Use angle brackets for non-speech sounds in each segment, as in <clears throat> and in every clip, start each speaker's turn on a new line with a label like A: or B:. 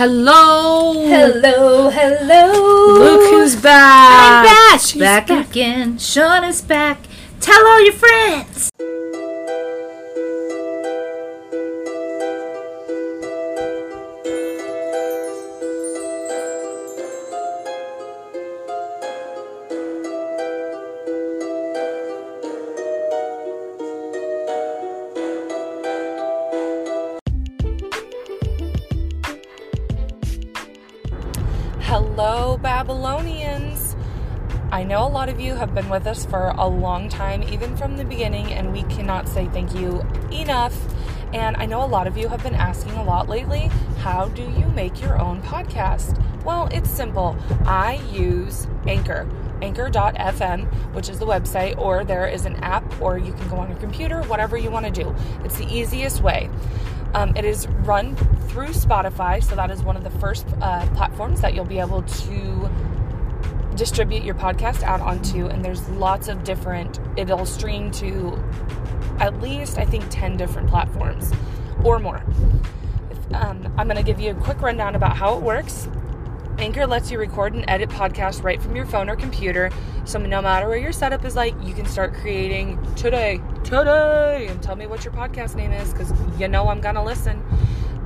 A: Hello.
B: Hello, hello.
A: Look who's back.
B: I'm back.
A: She's
B: back, again. Sean is back. Tell all your friends.
C: With us for a long time, even from the beginning, and we cannot say thank you enough. And I know a lot of you have been asking a lot lately how do you make your own podcast? Well, it's simple. I use Anchor, anchor.fm, which is the website, or there is an app, or you can go on your computer, whatever you want to do. It's the easiest way. Um, it is run through Spotify, so that is one of the first uh, platforms that you'll be able to distribute your podcast out onto. And there's lots of different, it'll stream to at least, I think, 10 different platforms or more. Um, I'm going to give you a quick rundown about how it works. Anchor lets you record and edit podcasts right from your phone or computer. So no matter where your setup is like, you can start creating today, today, and tell me what your podcast name is because you know I'm going to listen.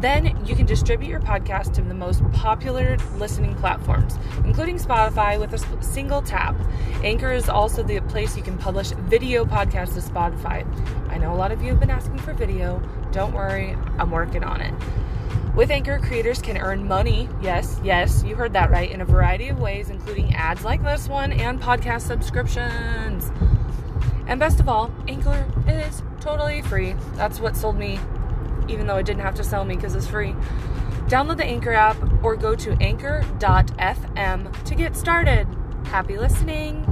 C: Then you can distribute your podcast to the most popular listening platforms, including Spotify, with a single tap. Anchor is also the place you can publish video podcasts to Spotify. I know a lot of you have been asking for video. Don't worry, I'm working on it. With Anchor, creators can earn money, yes, yes, you heard that right, in a variety of ways, including ads like this one and podcast subscriptions. And best of all, Anchor is totally free. That's what sold me, even though it didn't have to sell me because it's free. Download the Anchor app or go to anchor.fm to get started. Happy listening!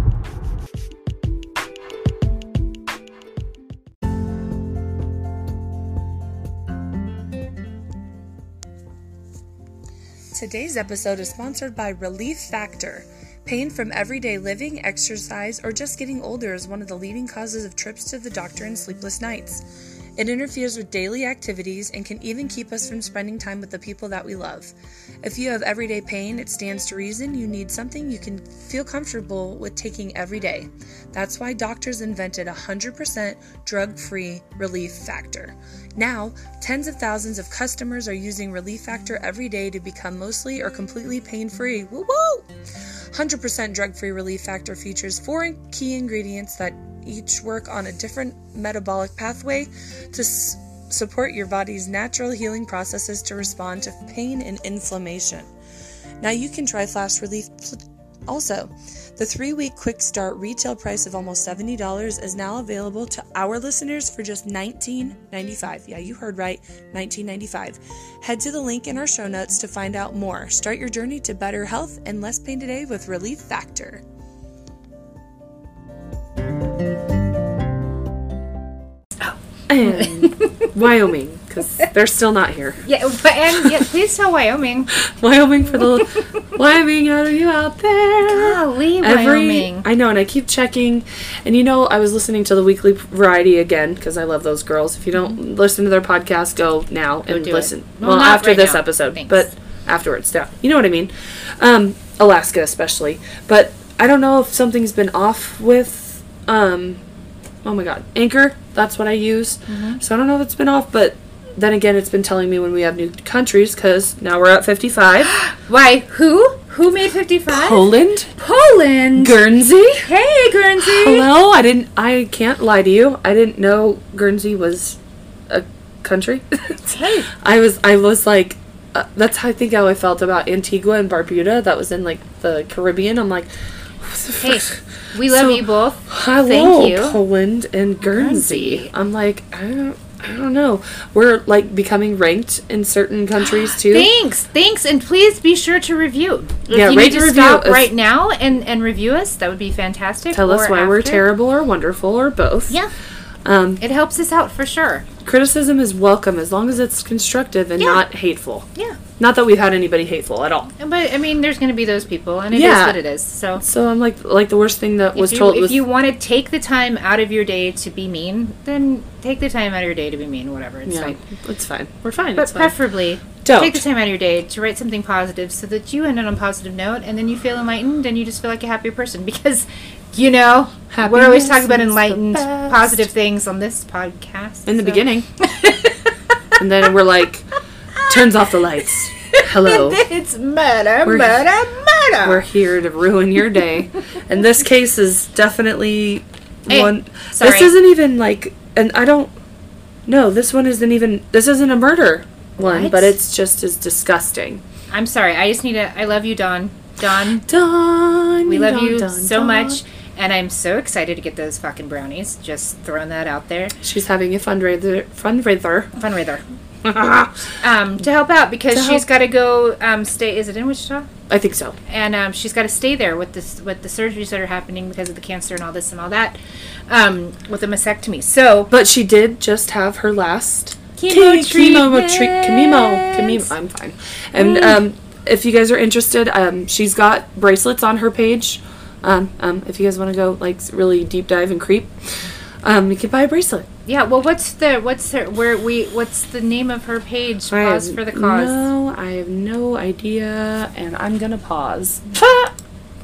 C: Today's episode is sponsored by Relief Factor. Pain from everyday living, exercise, or just getting older is one of the leading causes of trips to the doctor and sleepless nights. It interferes with daily activities and can even keep us from spending time with the people that we love. If you have everyday pain, it stands to reason you need something you can feel comfortable with taking every day. That's why doctors invented a 100% drug free Relief Factor. Now, tens of thousands of customers are using Relief Factor every day to become mostly or completely pain free. Woo woo! 100% drug free Relief Factor features four key ingredients that each work on a different metabolic pathway to s- support your body's natural healing processes to respond to pain and inflammation. Now you can try Flash Relief also. The three week quick start retail price of almost $70 is now available to our listeners for just $19.95. Yeah, you heard right, $19.95. Head to the link in our show notes to find out more. Start your journey to better health and less pain today with Relief Factor. Oh.
A: And <laughs> Wyoming, because they're still not here.
B: Yeah, but and yeah, please tell Wyoming. <laughs>
A: Wyoming for the Wyoming, are you out there?
B: Golly,
A: Every,
B: Wyoming.
A: I know, and I keep checking. And you know, I was listening to the weekly variety again because I love those girls. If you don't listen to their podcast, go now and
B: do it.
A: listen.
B: Well,
A: Well, after
B: right
A: this
B: now.
A: episode,
B: Thanks.
A: but afterwards, yeah, you know what I mean. Um, Alaska, especially, but I don't know if something's been off with. Um, oh my God, Anchor. That's what I use.
B: Mm-hmm.
A: So I don't know if it's been off, but. Then again, it's been telling me when we have new countries because now we're at 55. <gasps>
B: Why? Who? Who made fifty-five?
A: Poland,
B: Poland.
A: Guernsey.
B: hey, Guernsey.
A: Hello, I didn't. I can't lie to you. I didn't know Guernsey was a country. <laughs>
B: Hey.
A: I was. I was like, uh, that's how I think how I felt about Antigua and Barbuda. That was in like the Caribbean. I'm like, what the
B: Hey,
A: fuck?
B: we love
A: So,
B: you both.
A: Hello,
B: Thank you.
A: Poland and Guernsey.
B: Guernsey.
A: I'm like, I don't. I don't know. We're like becoming ranked in certain <gasps> countries too.
B: Thanks, thanks, and please be sure to review. If
A: Yeah,
B: you
A: rate
B: need to
A: review
B: stop
A: us.
B: right now and, and review us, that would be fantastic.
A: Tell us why we're terrible or wonderful or both.
B: Yeah,
A: Um,
B: it helps us out for sure.
C: criticism is welcome as long as it's constructive and
B: Yeah.
C: not hateful.
B: Yeah.
C: Not that we've had anybody hateful at all.
B: But I mean, there's going to be those people, and it is
C: Yeah.
B: what it is. So
C: So I'm like, like the worst thing that was
B: if you,
C: told
B: if
C: was
B: you want to take the time out of your day to be mean, then take the time out of your day to be mean. Whatever, it's
C: yeah,
B: fine.
C: it's fine. We're fine.
B: But
C: it's fine.
B: preferably,
C: Don't.
B: take the time out of your day to write something positive, so that you end on a positive note, and then you feel enlightened, and you just feel like a happier person. <laughs> Because, you know, we're always talking about enlightened, positive things on this podcast.
C: in the
B: so-
C: beginning, <laughs> and then we're like, turns off the lights. Hello. <laughs>
B: It's murder,
C: We're-
B: murder, murder.
C: We're here to ruin your day. And this <laughs> case is definitely
B: Hey,
C: one.
B: sorry.
C: This isn't even like, and I don't. No, this one isn't even. This isn't a murder one,
B: What?
C: but it's just as disgusting.
B: I'm sorry. I just need to. I love you, Dawn. Dawn.
C: Dawn.
B: we love
C: done,
B: you
C: done,
B: so
C: done.
B: much. And I'm so excited to get those fucking brownies. Just throwing that out there.
C: She's having a fundraiser. Fundraiser.
B: Fundraiser. <laughs> Um, to help out because
C: To
B: she's got to go um, stay. Is it in Wichita?
C: I think so.
B: and um, she's got to stay there with this with the surgeries that are happening because of the cancer and all this and all that um, with a mastectomy. So
C: But she did just have her last
B: Chemo
C: chemo treat chemo chemo. I'm fine. And um, if you guys are interested, um, she's got bracelets on her page. Um, um, if you guys want to go like really deep dive and creep, um, you can buy a bracelet.
B: yeah, well, what's the what's her where we what's the name of her page?
C: I
B: Pause
C: have
B: for the cause.
C: No, I have no idea, and I'm gonna pause.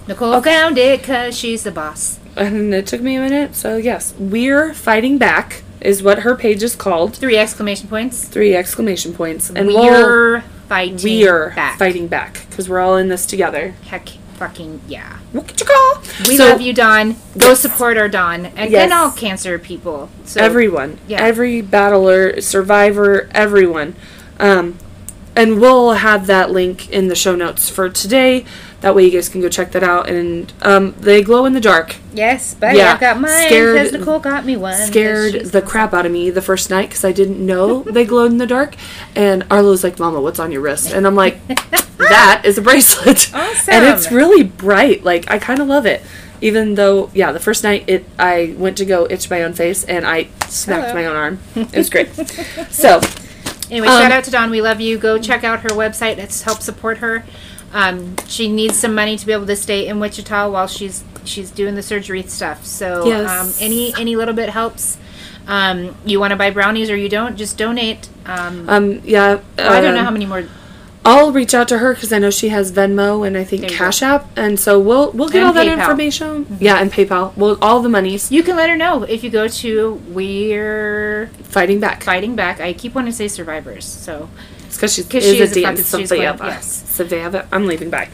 B: Nicole found it because she's the boss.
C: and it took me a minute, so yes, we're fighting back is what her page is called.
B: Three exclamation points.
C: Three exclamation points, and we'll
B: we're fighting.
C: we're
B: back.
C: fighting back because we're all in this together.
B: Heck, fucking yeah.
C: We
B: We love you, Dawn. Go support our Dawn and,
C: Yes.
B: and all cancer people. So
C: everyone,
B: yeah.
C: every battler, survivor, everyone. Um, and we'll have that link in the show notes for today. That way you guys can go check that out. And um, they glow in the dark.
B: yes, but
C: Yeah,
B: I've got mine
C: scared-
B: because Nicole got me one.
C: Scared the crap out of me the first night because I didn't know <laughs> they glowed in the dark. And Arlo's like, "Mama, what's on your wrist?" And I'm like, <laughs> "That is a bracelet." And it's really bright. Like I kind of love it. Even though, yeah, the first night it, I went to go itch my own face and I smacked
B: Hello.
C: my own arm. <laughs> It was great. so
B: Anyway,
C: Um,
B: shout out to Dawn. We love you. Go check out her website. Let's help support her. Um, she needs some money to be able to stay in Wichita while she's she's doing the surgery stuff. So
C: Yes.
B: um, any any little bit helps. Um, you want to buy brownies or you don't, just donate. Um,
C: Um, yeah.
B: well, I don't know
C: um,
B: how many more.
C: I'll reach out to her because I know she has Venmo and I think Cash App, and so we'll we'll get
B: And
C: all that
B: PayPal. Mm-hmm.
C: information. Yeah, and PayPal. Well, all the monies
B: You can let her know if you go to We're
C: fighting back.
B: Fighting Back. I keep wanting to say survivors. So
C: because she's
B: 'Cause
C: is
B: she is a
C: dance Savannah.
B: yes.
C: Savannah. I'm leaving. Bye.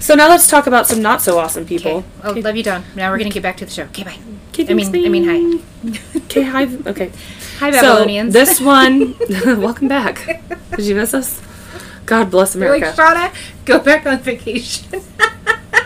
C: So now let's talk about some not so awesome people.
B: Oh, okay. Oh, love you, Dawn. Now we're gonna get back to the show. Okay, bye.
C: Okay,
B: I mean, I mean, hi.
C: Okay, hi. Okay.
B: Hi,
C: So
B: Babylonians.
C: this <laughs> one, <laughs> welcome back. Did you miss us? God bless
B: You're like
C: America.
B: Shauna, go back on vacation. <laughs>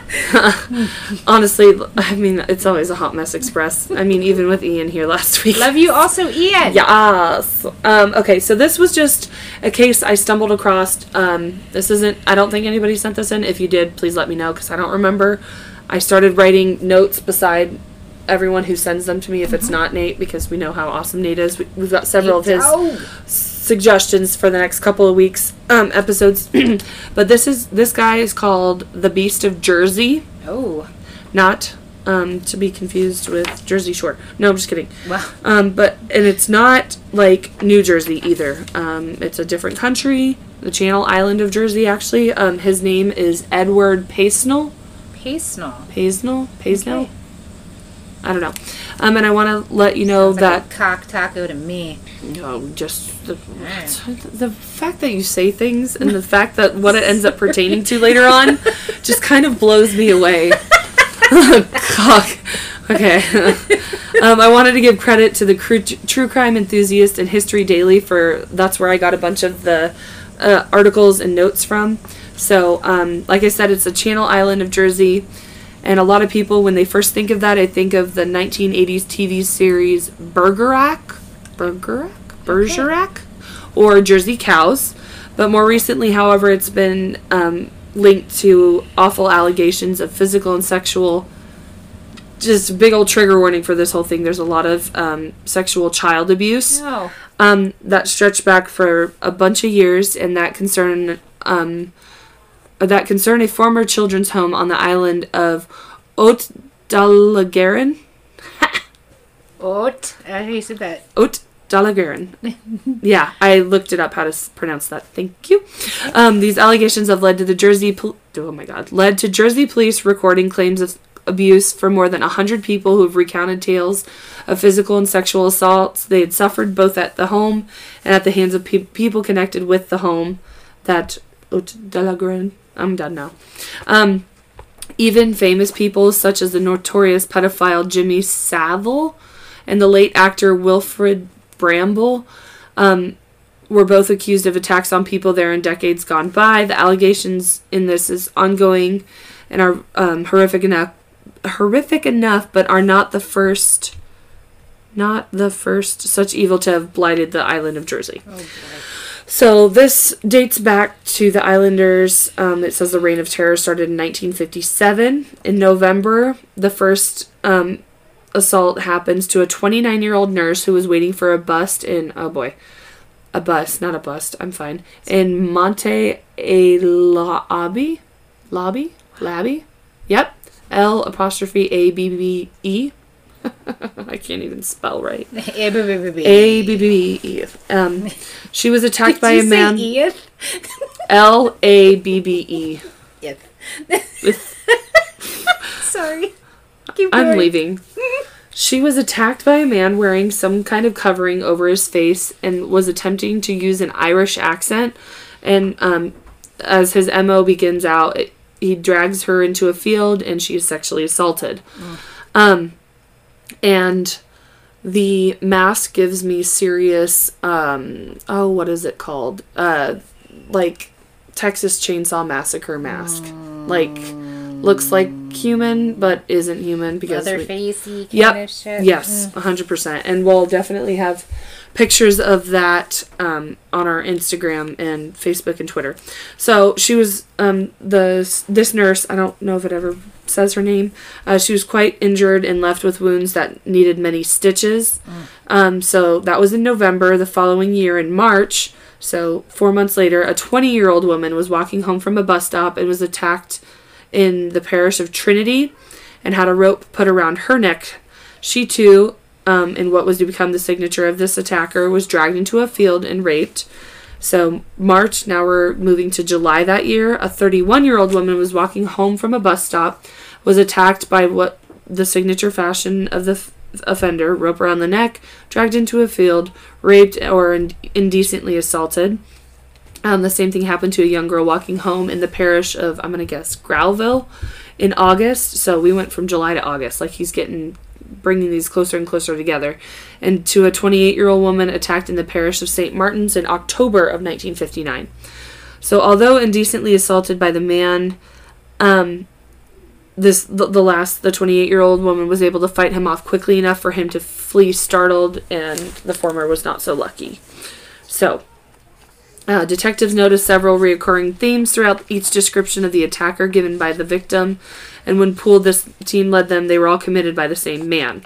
B: <laughs>
C: Honestly, I mean, it's always a hot mess express. I mean, even with Ian here last <laughs> week.
B: Love you also, Ian.
C: Yes. Um, okay, so this was just a case I stumbled across. Um, this isn't, I don't think anybody sent this in. If you did, please let me know because I don't remember. I started writing notes beside everyone who sends them to me if it's not Nate because we know how awesome Nate is. We, we've got several of his
B: Oh,
C: suggestions for the next couple of weeks um, episodes. <clears throat> but this is this guy is called the Beast of Jersey,
B: oh,
C: not um, to be confused with Jersey Shore. No, I'm just kidding.
B: well,
C: Um, but and it's not like New Jersey either. Um, it's a different country, the Channel Island of Jersey. Actually, um, his name is Edward Paisnell.
B: Paisnell.
C: Paisnell, Paisnell.
B: Okay.
C: I don't know. Um, and I want to let you know
B: Sounds
C: that
B: like cock taco to me.
C: Oh, just the, the fact that you say things and the fact that what it ends up pertaining to later on just kind of blows me away. <laughs> Cock. Okay. <laughs> um, I wanted to give credit to the cru- True Crime Enthusiast and History Daily for that's where I got a bunch of the uh, articles and notes from. So, um, like I said, it's a Channel Island of Jersey. And a lot of people, when they first think of that, I think of the 1980s TV series Bergerac, Bergerac, Bergerac, or Jersey Cows. But more recently, however, it's been um, linked to awful allegations of physical and sexual. Just big old trigger warning for this whole thing. There's a lot of um, sexual child abuse
B: Oh,
C: um, that stretched back for a bunch of years, and that concern um, that concern a former children's home on the island of <laughs> Haute Dalagaran.
B: Ot. I how you said that.
C: Haute Dalagaran. <laughs> yeah, I looked it up how to s- pronounce that. Thank you. Um, these allegations have led to the Jersey. Pol- oh my God, led to Jersey police recording claims of abuse for more than hundred people who have recounted tales of physical and sexual assaults they had suffered both at the home and at the hands of pe- people connected with the home. That Haute I'm done now. Um, even famous people such as the notorious pedophile Jimmy Savile and the late actor Wilfred Brambell um, were both accused of attacks on people there in decades gone by. The allegations in this is ongoing and are um, horrific enough, horrific enough, but are not the first, not the first such evil to have blighted the island of Jersey.
B: Oh.
C: So this dates back to the Islanders. Um, it says the reign of terror started in 1957. In November, the first um, assault happens to a 29 year old nurse who was waiting for a bust in oh boy, a bus, not a bust. I'm fine. In Monte a Lobby, lobby, labby. Yep. L apostrophe A B B E. <laughs> I can't even spell right. <laughs>
B: A B B B B.
C: A B B E. Um, <laughs> she was attacked by a
B: Did you
C: man.
B: say?
C: L A B B E.
B: Edith. Sorry. Keep
C: I'm leaving. <laughs> She was attacked by a man wearing some kind of covering over his face and was attempting to use an Irish accent. And um, as his MO begins out, it, he drags her into a field and she is sexually assaulted. Um, and the mask gives me serious, um, oh, what is it called? Uh, like Texas Chainsaw Massacre mask. Like, looks like human, but isn't human because.
B: Leatherfacey kind
C: Yep.
B: of shit.
C: Yes, a hundred percent, and we'll definitely have pictures of that um, on our Instagram and Facebook and Twitter. So she was um, the this nurse. I don't know if it ever says her name. Uh, she was quite injured and left with wounds that needed many stitches. Um, so that was in November. The following year, in March. So four months later, a 20 year old woman was walking home from a bus stop and was attacked in the parish of Trinity and had a rope put around her neck. She too, um, in what was to become the signature of this attacker, was dragged into a field and raped. So, March, now we're moving to July that year. A 31 year old woman was walking home from a bus stop, was attacked by what the signature fashion of the f- offender rope around the neck, dragged into a field, raped, or ind- indecently assaulted. Um, the same thing happened to a young girl walking home in the parish of, I'm going to guess, Grouville in August. So we went from July to August. Like he's getting, bringing these closer and closer together. And to a 28 year old woman attacked in the parish of St. Martin's in October of 1959. So although indecently assaulted by the man, um, this the, the last the 28 year old woman was able to fight him off quickly enough for him to flee startled, and the former was not so lucky. So uh, detectives noticed several recurring themes throughout each description of the attacker given by the victim, and when pooled, this team led them, they were all committed by the same man.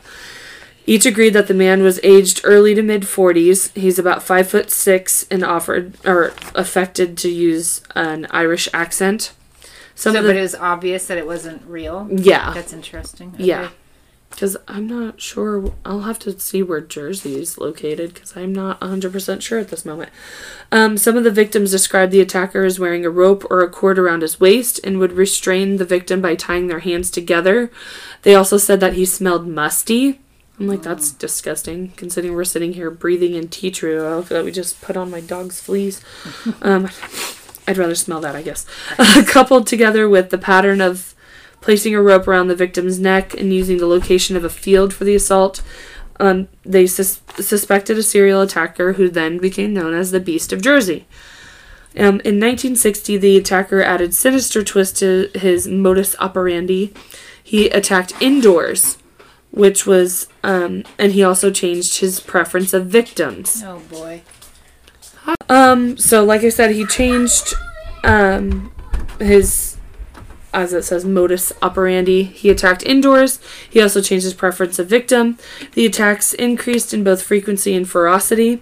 C: Each agreed that the man was aged early to mid 40s. He's about five foot six and offered or affected to use an Irish accent. Some
B: So,
C: the,
B: but it was obvious that it wasn't real.
C: yeah,
B: That's interesting.
C: yeah. Because I'm not sure. I'll have to see where Jersey is located because I'm not 100% sure at this moment. Um, some of the victims described the attacker as wearing a rope or a cord around his waist and would restrain the victim by tying their hands together. They also said that he smelled musty. I'm like, that's disgusting, considering we're sitting here breathing in tea tree oil that we just put on my dog's fleas. <laughs> um, I'd rather smell that, I guess. <laughs> coupled together with the pattern of placing a rope around the victim's neck and using the location of a field for the assault. Um, they sus- suspected a serial attacker who then became known as the Beast of Jersey. Um, in 1960, the attacker added sinister twist to his modus operandi. He attacked indoors, which was, um, and he also changed his preference of victims.
B: Oh boy.
C: Um, so like I said, he changed um his as it says modus operandi. He attacked indoors. He also changed his preference of victim. The attacks increased in both frequency and ferocity.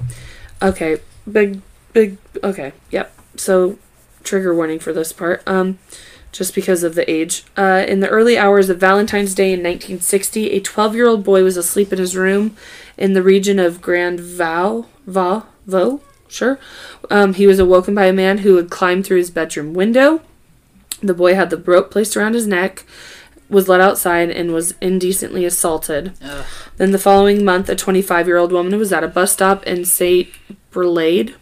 C: Okay, big, big. Okay, yep. So, trigger warning for this part. Um, just because of the age. Uh, in the early hours of Valentine's Day in 1960, a 12-year-old boy was asleep in his room in the region of Grand Val, Va, Vo. Sure. Um, he was awoken by a man who had climbed through his bedroom window. The boy had the rope placed around his neck, was led outside, and was indecently assaulted.
B: Ugh.
C: Then the following month, a 25 year old woman who was at a bus stop in St. Brelade.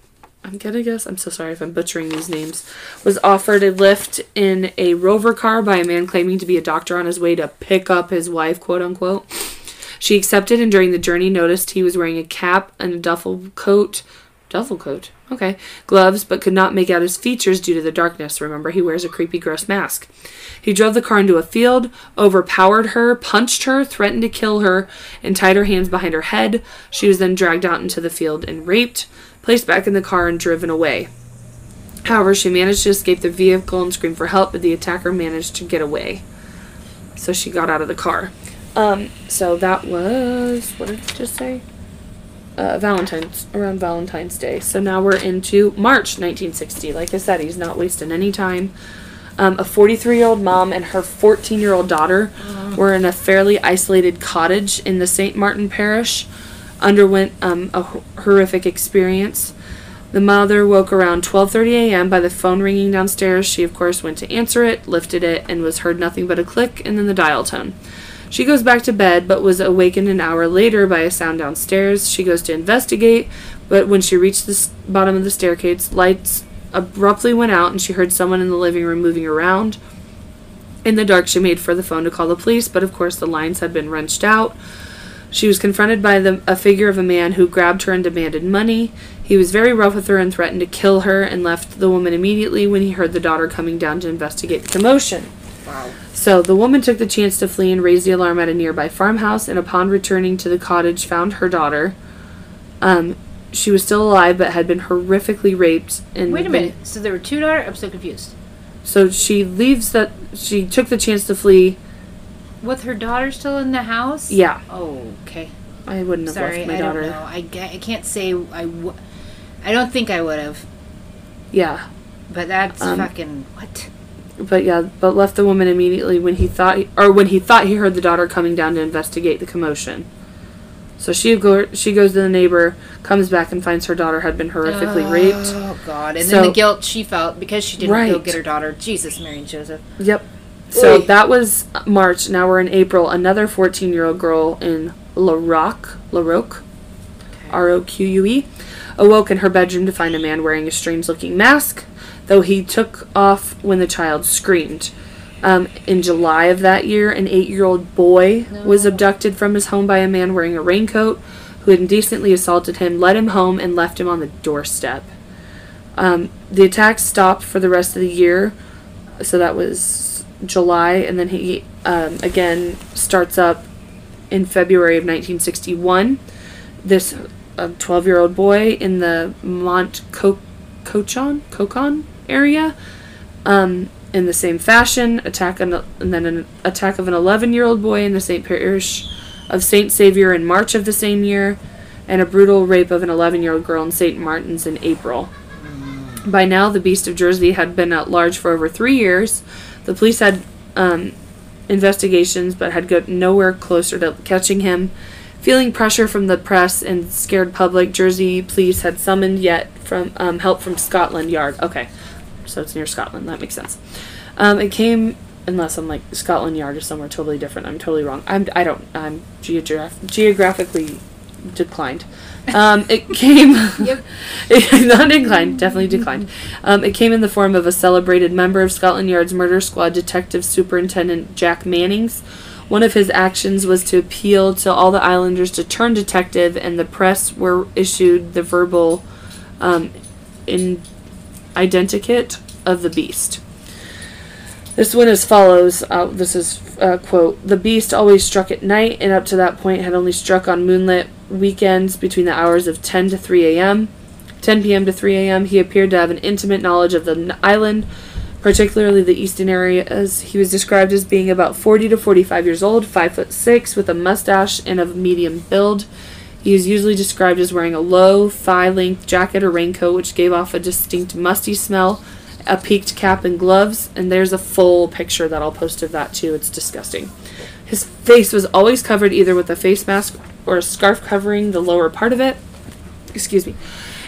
C: I'm gonna guess, I'm so sorry if I'm butchering these names, was offered a lift in a rover car by a man claiming to be a doctor on his way to pick up his wife, quote unquote. She accepted and during the journey noticed he was wearing a cap and a duffel coat. Duffel coat? Okay. Gloves, but could not make out his features due to the darkness. Remember, he wears a creepy, gross mask. He drove the car into a field, overpowered her, punched her, threatened to kill her, and tied her hands behind her head. She was then dragged out into the field and raped, placed back in the car, and driven away. However, she managed to escape the vehicle and scream for help, but the attacker managed to get away. So she got out of the car. Um, so that was what did it just say? Uh, Valentine's around Valentine's Day. So now we're into March 1960. Like I said, he's not wasting any time. Um, a 43 year old mom and her 14 year old daughter were in a fairly isolated cottage in the St. Martin parish. Underwent um, a h- horrific experience. The mother woke around 12:30 a.m. by the phone ringing downstairs. She of course went to answer it, lifted it, and was heard nothing but a click and then the dial tone. She goes back to bed, but was awakened an hour later by a sound downstairs. She goes to investigate, but when she reached the bottom of the staircase, lights abruptly went out and she heard someone in the living room moving around. In the dark, she made for the phone to call the police, but of course the lines had been wrenched out. She was confronted by the, a figure of a man who grabbed her and demanded money. He was very rough with her and threatened to kill her and left the woman immediately when he heard the daughter coming down to investigate the commotion.
B: Wow.
C: So the woman took the chance to flee and raise the alarm at a nearby farmhouse, and upon returning to the cottage, found her daughter. Um, she was still alive, but had been horrifically raped. And
B: Wait a minute. So there were two daughters? I'm so confused.
C: So she leaves that. She took the chance to flee.
B: With her daughter still in the house?
C: Yeah,
B: Oh, okay.
C: I wouldn't have
B: Sorry,
C: left my
B: I
C: daughter.
B: don't know. I, ga- I can't say I w- I don't think I would have.
C: Yeah,
B: But that's
C: Um,
B: fucking what?
C: But yeah, but left the woman immediately when he thought, he, or when he thought he heard the daughter coming down to investigate the commotion. So she go, she goes to the neighbor, comes back and finds her daughter had been horrifically oh, raped.
B: Oh God! And
C: So-
B: then the guilt she felt because she didn't go get her daughter. Jesus, Mary and Joseph.
C: Yep. So
B: Oy.
C: that was March. Now we're in April. Another 14 year old girl in La Roque, La Roque, R O Q U E, awoke in her bedroom to find a man wearing a strange looking mask, though he took off when the child screamed. Um, in July of that year, an eight year old boy was abducted from his home by a man wearing a raincoat who had indecently assaulted him, led him home, and left him on the doorstep. Um, the attacks stopped for the rest of the year, so that was July, and then he um, again starts up in February of 1961. This 12 year old boy in the Mont Co- Cochon Cocon area, um, in the same fashion, attack an, and then an attack of an 11 year old boy in the St. Parish of Saint Saviour in March of the same year, and a brutal rape of an 11 year old girl in St. Martin's in April. By now, the Beast of Jersey had been at large for over three years. The police had um, investigations, but had got nowhere closer to catching him. Feeling pressure from the press and scared public, Jersey police had summoned yet from um, help from Scotland Yard. Okay, so it's near Scotland. That makes sense. Um, it came, unless I'm like Scotland Yard or somewhere totally different. I'm totally wrong. I'm I don't. I'm geograph- geographically declined. Um, it <laughs> came. It, <laughs> not inclined, definitely declined. Um, it came in the form of a celebrated member of Scotland Yard's murder squad, Detective Superintendent Jack Mannings. One of his actions was to appeal to all the islanders to turn detective, and the press were issued the verbal um, in identikit of the beast. This went as follows. Uh, this is uh, quote: "The beast always struck at night, and up to that point had only struck on moonlit weekends between the hours of 10 to 3 a.m. 10 p.m. to 3 a.m. He appeared to have an intimate knowledge of the island, particularly the eastern areas. He was described as being about 40 to 45 years old, five foot six, with a mustache and of medium build. He is usually described as wearing a low, thigh length jacket or raincoat, which gave off a distinct musty smell, a peaked cap and gloves, and there's a full picture that I'll post of that too. It's disgusting. His face was always covered either with a face mask or a scarf covering the lower part of it. Excuse me.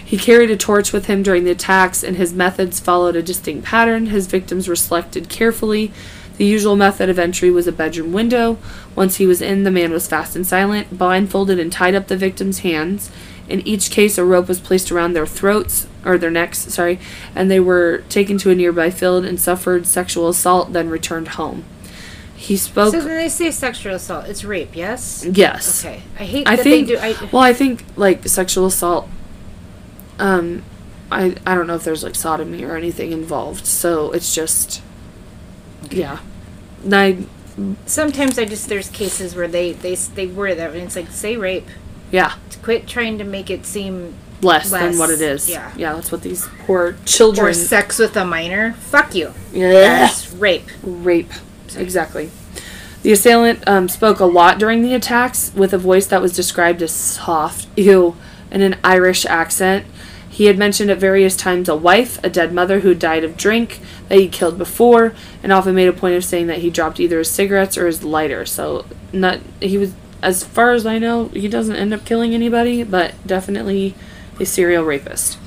C: He carried a torch with him during the attacks, and his methods followed a distinct pattern. His victims were selected carefully. The usual method of entry was a bedroom window. Once he was in, the man was fast and silent, blindfolded, and tied up the victim's hands. In each case, a rope was placed around their throats, or their necks, sorry, and they were taken to a nearby field and suffered sexual assault, then returned home. He spoke.
B: So when they say sexual assault, it's rape, yes?
C: yes.
B: Okay. I hate
C: I
B: that
C: think.
B: they do. I,
C: well, I think like sexual assault. Um, I I don't know if there's like sodomy or anything involved, so it's just. Yeah, I
B: sometimes I just there's cases where they they they word that and it's like say rape.
C: yeah
B: Quit trying to make it seem
C: less, than what it is.
B: yeah.
C: yeah, that's what these poor children.
B: or sex with a minor. Fuck you.
C: yeah,
B: That's rape.
C: rape. Exactly. The assailant um, spoke a lot during the attacks with a voice that was described as soft, ew, and an Irish accent. He had mentioned at various times a wife, a dead mother who died of drink that he killed before, and often made a point of saying that he dropped either his cigarettes or his lighter. So, not he was, as far as I know, he doesn't end up killing anybody, but definitely a serial rapist.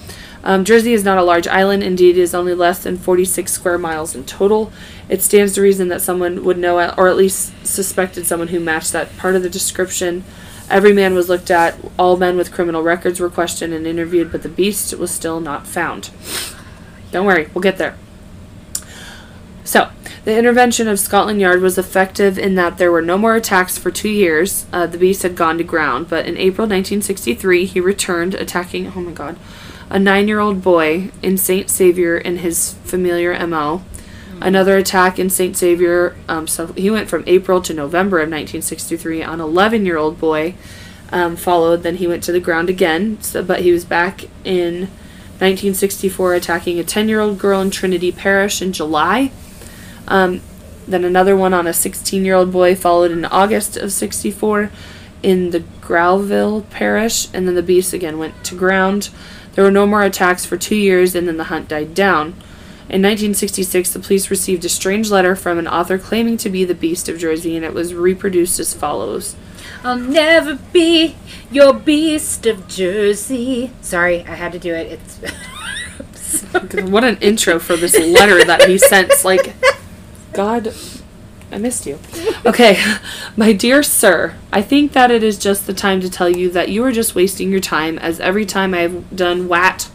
C: Um, Jersey is not a large island. Indeed, it is only less than 46 square miles in total. It stands to reason that someone would know, or at least suspected someone who matched that part of the description. Every man was looked at. All men with criminal records were questioned and interviewed, but the beast was still not found. Don't worry, we'll get there. So, the intervention of Scotland Yard was effective in that there were no more attacks for two years. Uh, the beast had gone to ground, but in April 1963, he returned, attacking, oh my god, a nine year old boy in St. Saviour in his familiar MO. Another attack in St. Xavier, um, so he went from April to November of 1963 on 11 year old boy. Um, followed, then he went to the ground again, so, but he was back in 1964 attacking a 10 year old girl in Trinity Parish in July. Um, then another one on a 16 year old boy followed in August of 64 in the Grouville Parish, and then the beast again went to ground. There were no more attacks for two years, and then the hunt died down. In 1966, the police received a strange letter from an author claiming to be the Beast of Jersey, and it was reproduced as follows.
B: I'll never be your beast of Jersey. Sorry, I had to do it. It's <laughs>
C: What an intro for this letter that he sent. Like, God, I missed you. Okay, my dear sir, I think that it is just the time to tell you that you are just wasting your time, as every time I have done what,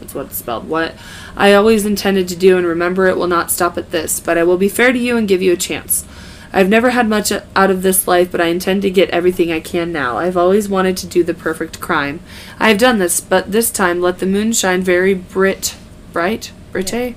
C: that's what it's spelled, what, I always intended to do, and remember it will not stop at this, but I will be fair to you and give you a chance. I've never had much out of this life, but I intend to get everything I can now. I've always wanted to do the perfect crime. I have done this, but this time let the moon shine very brit, bright, brite.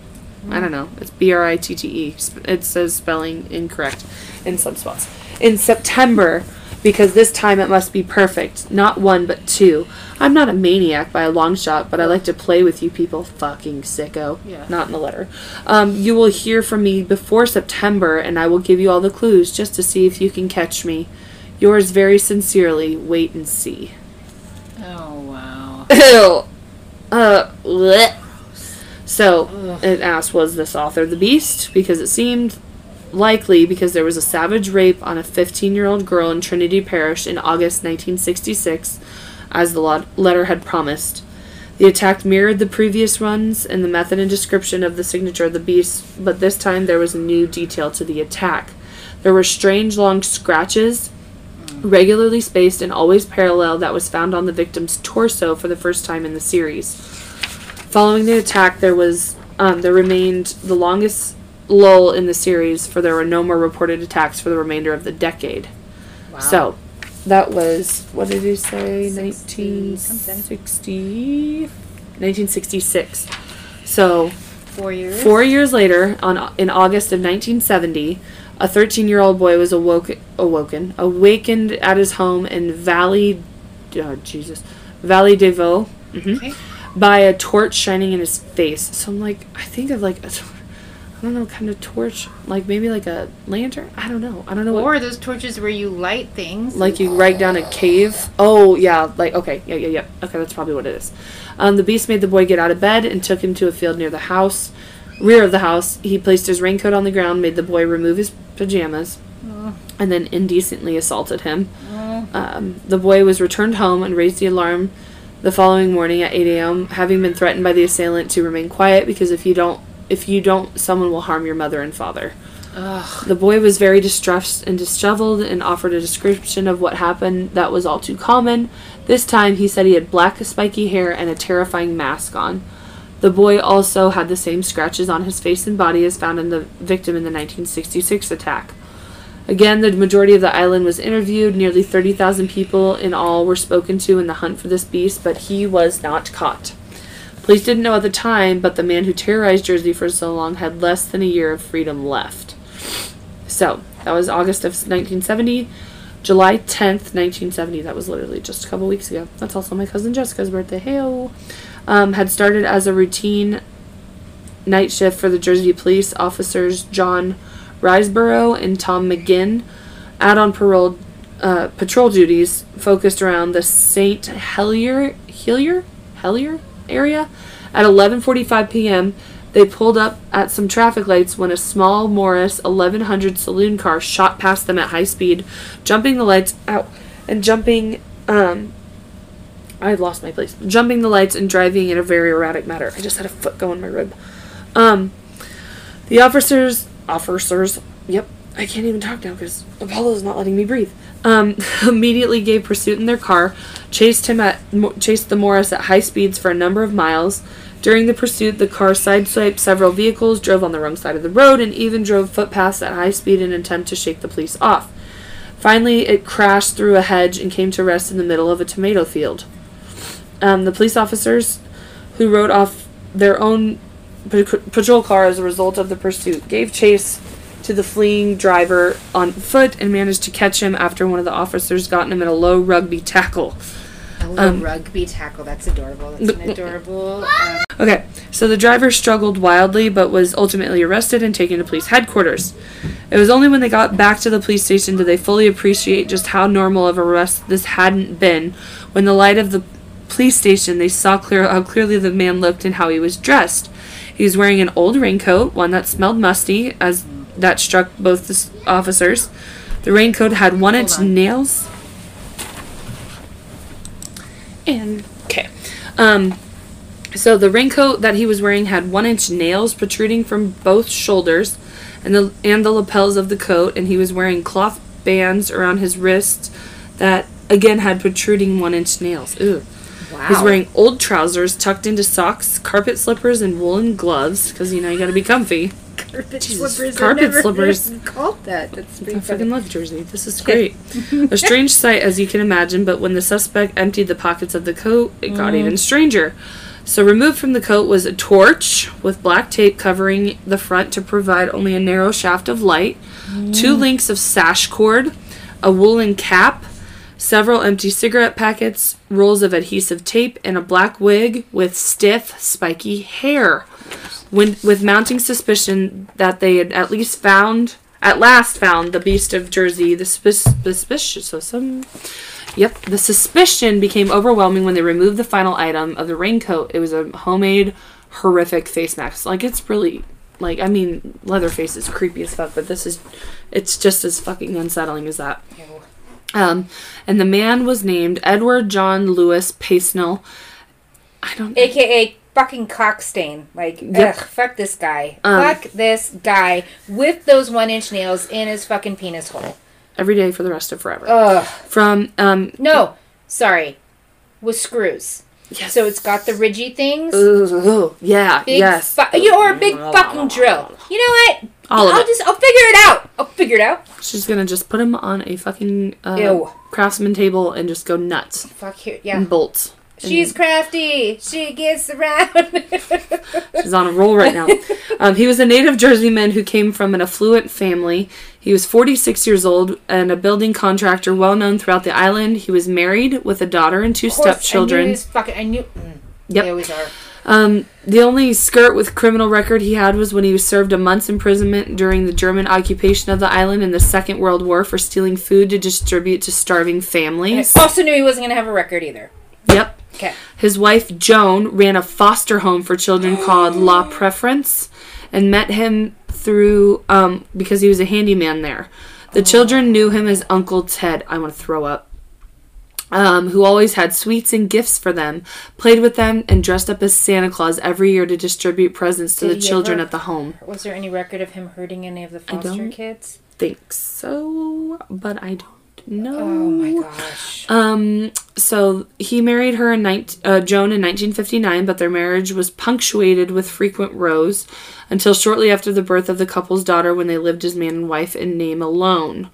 C: I don't know. It's B R I T T E. It says spelling incorrect in some spots. In September, because this time it must be perfect. Not one, but two. I'm not a maniac by a long shot, but I like to play with you people. Fucking sicko.
B: Yeah.
C: Not in the letter. Um, you will hear from me before September, and I will give you all the clues just to see if you can catch me. Yours very sincerely. Wait and see.
B: oh wow. <laughs>
C: Ew. Uh, bleh. So it asked, was this author the beast? Because it seemed likely because there was a savage rape on a 15 year old girl in Trinity Parish in August 1966, as the letter had promised. The attack mirrored the previous ones and the method and description of the signature of the beast, but this time there was a new detail to the attack. There were strange long scratches regularly spaced and always parallel that was found on the victim's torso for the first time in the series. Following the attack, there was um, there remained the longest lull in the series, for there were no more reported attacks for the remainder of the decade.
B: Wow.
C: So, that was what did he say? 1960, 1966. So
B: four years.
C: Four years later, on in August of 1970, a 13-year-old boy was awoke, awoken, awakened at his home in Valley, oh, Jesus, Valley de Vaux, mhm,
B: Okay.
C: by a torch shining in his face. So I'm like, I think of like, a, <laughs> don't know, kind of torch, like maybe like a lantern. I don't know. I don't know. what,
B: Or those torches where you light things.
C: like you write down a cave. Oh yeah, like okay, yeah, yeah, yeah. Okay, that's probably what it is. Um, the beast made the boy get out of bed and took him to a field near the house, rear of the house. He placed his raincoat on the ground, made the boy remove his pajamas, and then indecently assaulted him. Um, the boy was returned home and raised the alarm the following morning at 8 a.m., having been threatened by the assailant to remain quiet because if you don't, if you don't, someone will harm your mother and father. The boy was very distressed and disheveled and offered a description of what happened that was all too common. This time he said he had black, spiky hair and a terrifying mask on. The boy also had the same scratches on his face and body as found in the victim in the 1966 attack. Again, the majority of the island was interviewed. Nearly 30,000 people in all were spoken to in the hunt for this beast, but he was not caught. Police didn't know at the time, but the man who terrorized Jersey for so long had less than a year of freedom left. So, that was August of 1970. July 10th, 1970, that was literally just a couple weeks ago. That's also my cousin Jessica's birthday. Hey, um, had started as a routine night shift for the Jersey police officers John Riseborough and Tom McGinn. Out on parole, uh, patrol duties focused around the St. Helier, Helier, Helier area. At 11:45 p.m., they pulled up at some traffic lights when a small Morris 1100 saloon car shot past them at high speed, jumping the lights out and jumping. Um, I lost my place. Jumping the lights and driving in a very erratic manner. I just had a foot go in my rib. Um, the officers, officers, yep, I can't even talk now because Apollo's not letting me breathe. Um, <laughs> immediately gave pursuit in their car, chased him at, chased the Morris at high speeds for a number of miles. During the pursuit, the car sideswiped several vehicles, drove on the wrong side of the road, and even drove footpaths at high speed in an attempt to shake the police off. Finally, it crashed through a hedge and came to rest in the middle of a tomato field. Um, the police officers who rode off their own patrol car as a result of the pursuit gave chase to the fleeing driver on foot and managed to catch him after one of the officers got him in a low rugby tackle.
B: A
C: um,
B: rugby tackle. That's adorable. That's an <laughs> adorable. Um,
C: Okay, so the driver struggled wildly but was ultimately arrested and taken to police headquarters. It was only when they got back to the police station did they fully appreciate just how normal of a arrest this hadn't been. When the light of the police station, they saw clear how clearly the man looked and how he was dressed. He was wearing an old raincoat, one that smelled musty, as that struck both the officers. The raincoat had one inch
B: on.
C: nails. And okay, um, so the raincoat that he was wearing had one inch nails protruding from both shoulders, and the and the lapels of the coat, and he was wearing cloth bands around his wrists that again had protruding one inch nails. Ooh.
B: wow.
C: He's wearing old trousers tucked into socks, carpet slippers, and woolen gloves because you know you got to be comfy.
B: Carpet
C: Jesus,
B: slippers.
C: carpet slippers.
B: Called that. That's
C: I fucking love Jersey. This is great. a strange <laughs> sight, as you can imagine, but when the suspect emptied the pockets of the coat, it got
B: Mm.
C: even stranger. So, removed from the coat was a torch with black tape covering the front to provide only a narrow shaft of light, two links of sash cord, a woolen cap, several empty cigarette packets, rolls of adhesive tape, and a black wig with stiff, spiky hair. When, with mounting suspicion that they had at least found, at last found the beast of Jersey, the sus- suspicious, so some, yep, the suspicion became overwhelming when they removed the final item of the raincoat. It was a homemade, horrific face mask. Like it's really, like I mean, Leatherface is creepy as fuck, but this is, it's just as fucking unsettling as that. Um, and the man was named Edward John Lewis Paisnell. I don't. Know.
B: AKA fucking cockstain. Like,
C: Yep.
B: ugh, fuck this guy.
C: Um,
B: fuck this guy with those one inch nails in his fucking penis hole.
C: every day for the rest of forever.
B: Ugh.
C: From um
B: No, sorry. With screws.
C: yes.
B: So it's got the ridgy things.
C: Ooh, yeah,
B: Big
C: yes.
B: fu- you know, or a big fucking drill. You know what?
C: All of
B: I'll
C: it.
B: just, I'll figure it out. I'll figure it out.
C: She's gonna just put him on a fucking uh,
B: Ew.
C: craftsman table and just go nuts
B: Fuck here. Yeah.
C: and bolts.
B: She's crafty. She gets around. <laughs>
C: She's on a roll right now. <laughs> Um, he was a native Jerseyman who came from an affluent family. He was 46 years old and a building contractor well known throughout the island. He was married with a daughter and two
B: course, I knew
C: stepchildren.
B: he was fucking. I knew. Mm,
C: Yep.
B: They always are.
C: Um, the only skirt with criminal record he had was when he was served a month's imprisonment during the German occupation of the island in the Second World War for stealing food to distribute to starving families.
B: I also knew he wasn't going to have a record either.
C: Yep.
B: Okay.
C: His wife Joan ran a foster home for children called La Preference and met him through um, because he was a handyman there. The children knew him as Uncle Ted. I want to throw up. Um, who always had sweets and gifts for them, played with them, and dressed up as Santa Claus every year to distribute presents to
B: Did
C: the children
B: ever-
C: at the home.
B: Was there any record of him hurting any of the foster kids?
C: Think so, but I don't know.
B: Oh my gosh.
C: Um, so he married her in 19, uh, Joan in 1959, but their marriage was punctuated with frequent rows until shortly after the birth of the couple's daughter when they lived as man and wife in name alone.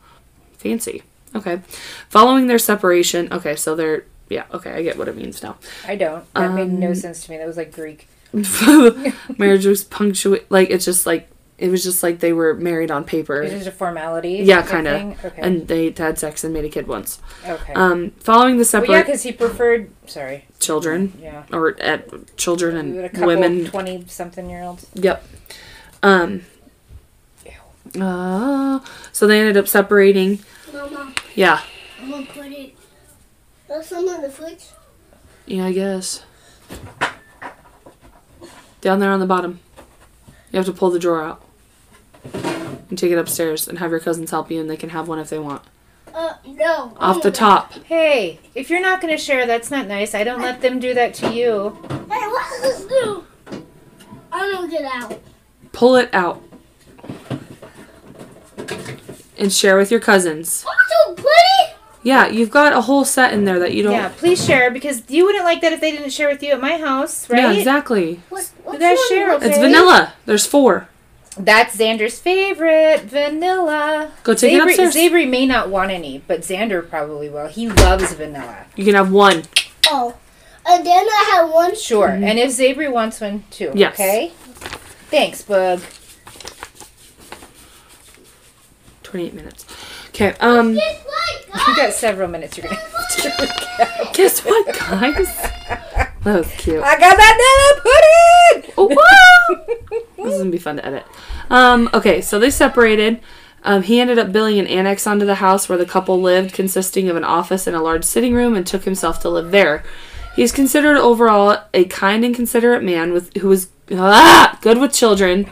C: Fancy. Okay. Following their separation, okay, so they're, yeah, okay, I get what it means now.
B: I don't. That made
C: Um,
B: no sense to me. That was like Greek. <laughs>
C: marriage was punctuated, like, it's just like, it was just like they were married on paper.
B: Is it a formality?
C: Yeah, kind of.
B: Okay.
C: And they had sex and made a kid once.
B: okay.
C: Um, following the
B: well,
C: separate
B: yeah, because he preferred. Sorry.
C: children,
B: Yeah.
C: or at children
B: We a
C: and
B: couple
C: women
B: twenty-something-year-olds.
C: Yep. Um. Uh, so they ended up separating.
D: Mama,
C: Yeah.
D: I'm gonna put it. There's some on the fridge.
C: Yeah, I guess. Down there on the bottom. You have to pull the drawer out. And take it upstairs and have your cousins help you and they can have one if they want.
D: Uh, no.
C: Off the top.
B: Hey, if you're not going to share, that's not nice. I don't let them do that to you.
D: Hey, what does this do? I'm gonna get out.
C: Pull it out. And share with your cousins.
D: Oh, so pretty.
C: Yeah, you've got a whole set in there that you don't.
B: Yeah, please share because you wouldn't like that if they didn't share with you at my house, right?
C: Yeah, exactly.
D: What, what's
B: guys share,
D: what's-
C: It's vanilla. There's four.
B: That's Xander's favorite, vanilla.
C: Go take it
B: Xavery,
C: upstairs.
B: Xavery may not want any, but Xander probably will. He loves vanilla.
C: You can have one.
D: Oh, and then I have one.
B: Sure. And if Xavery wants one too.
C: Mm-hmm. Yes.
B: Okay? Thanks, Bug.
C: 28 minutes. Okay, um,
D: Guess what, <laughs>
B: You got several minutes you're going to have to
C: guess what, guys? <laughs> That was cute.
B: I got that pudding!
C: Oh, <laughs> this is gonna be fun to edit. Um, okay, so they separated. Um, he ended up building an annex onto the house where the couple lived, consisting of an office and a large sitting room, and took himself to live there. He's considered overall a kind and considerate man with who was ah, good with children,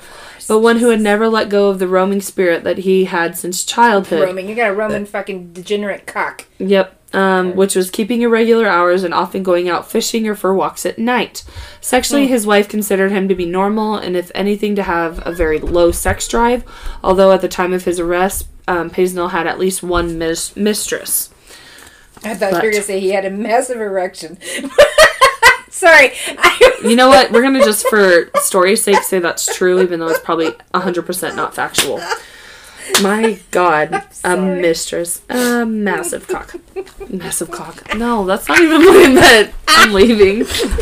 C: but one who had never let go of the roaming spirit that he had since childhood.
B: Roaming. You got a Roman fucking degenerate cock.
C: Yep. Um, which was keeping irregular hours and often going out fishing or for walks at night. Sexually, his wife considered him to be normal and, if anything, to have a very low sex drive. Although at the time of his arrest, um, Paisnel had at least one mis- mistress.
B: I thought
C: But-
B: you were going to say he had a massive erection. <laughs> Sorry. <laughs>
C: You know what? We're gonna just, for story's sake, say that's true, even though it's probably hundred percent not factual. My God, <laughs> a mistress, a massive cock, <laughs> massive cock. No, that's not even what I meant. I'm leaving.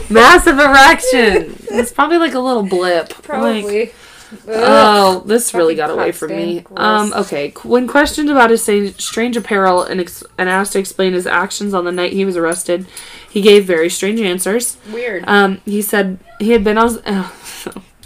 C: Massive erection. It's probably like a little blip. Like,
B: probably.
C: Oh, this really got away from me. Um, okay. When questioned about his strange apparel and, ex- and asked to explain his actions on the night he was arrested, he gave very strange answers.
B: Weird.
C: Um, he said he had been on. Uh,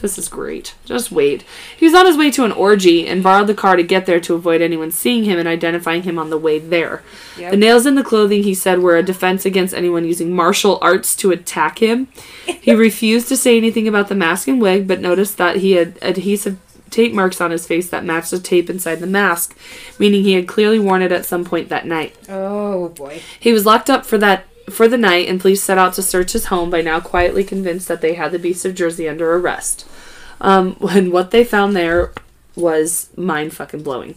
C: this is great. Just wait. He was on his way to an orgy and borrowed the car to get there to avoid anyone seeing him and identifying him on the way there.
B: Yep.
C: The nails in the clothing, he said, were a defense against anyone using martial arts to attack him. <laughs> He refused to say anything about the mask and wig, but noticed that he had adhesive tape marks on his face that matched the tape inside the mask, meaning he had clearly worn it at some point that night.
B: oh, boy.
C: He was locked up for that for the night, and police set out to search his home by now quietly convinced that they had the Beast of Jersey under arrest. Um, <laughs> when what they found there was mind fucking blowing.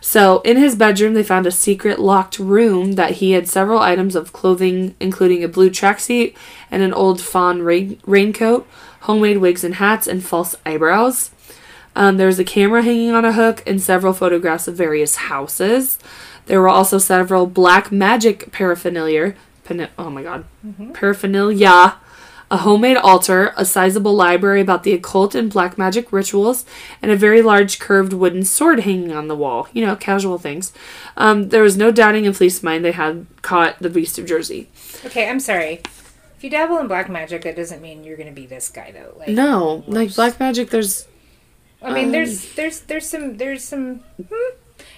C: So, in his bedroom, they found a secret locked room that he had several items of clothing, including a blue tracksuit and an old fawn rain- raincoat, homemade wigs and hats, and false eyebrows. Um, there was a camera hanging on a hook and several photographs of various houses. There were also several black magic paraphernalia. Oh my god. Paraphernalia. A homemade altar, a sizable library about the occult and black magic rituals, and a very large curved wooden sword hanging on the wall. You know, casual things. Um, there was no doubting in police mind they had caught the Beast of Jersey.
B: Okay, I'm sorry. If you dabble in black magic, that doesn't mean you're gonna be this guy though. Like
C: No, like black magic. There's
B: I mean,
C: Um,
B: there's there's there's some there's some, hmm,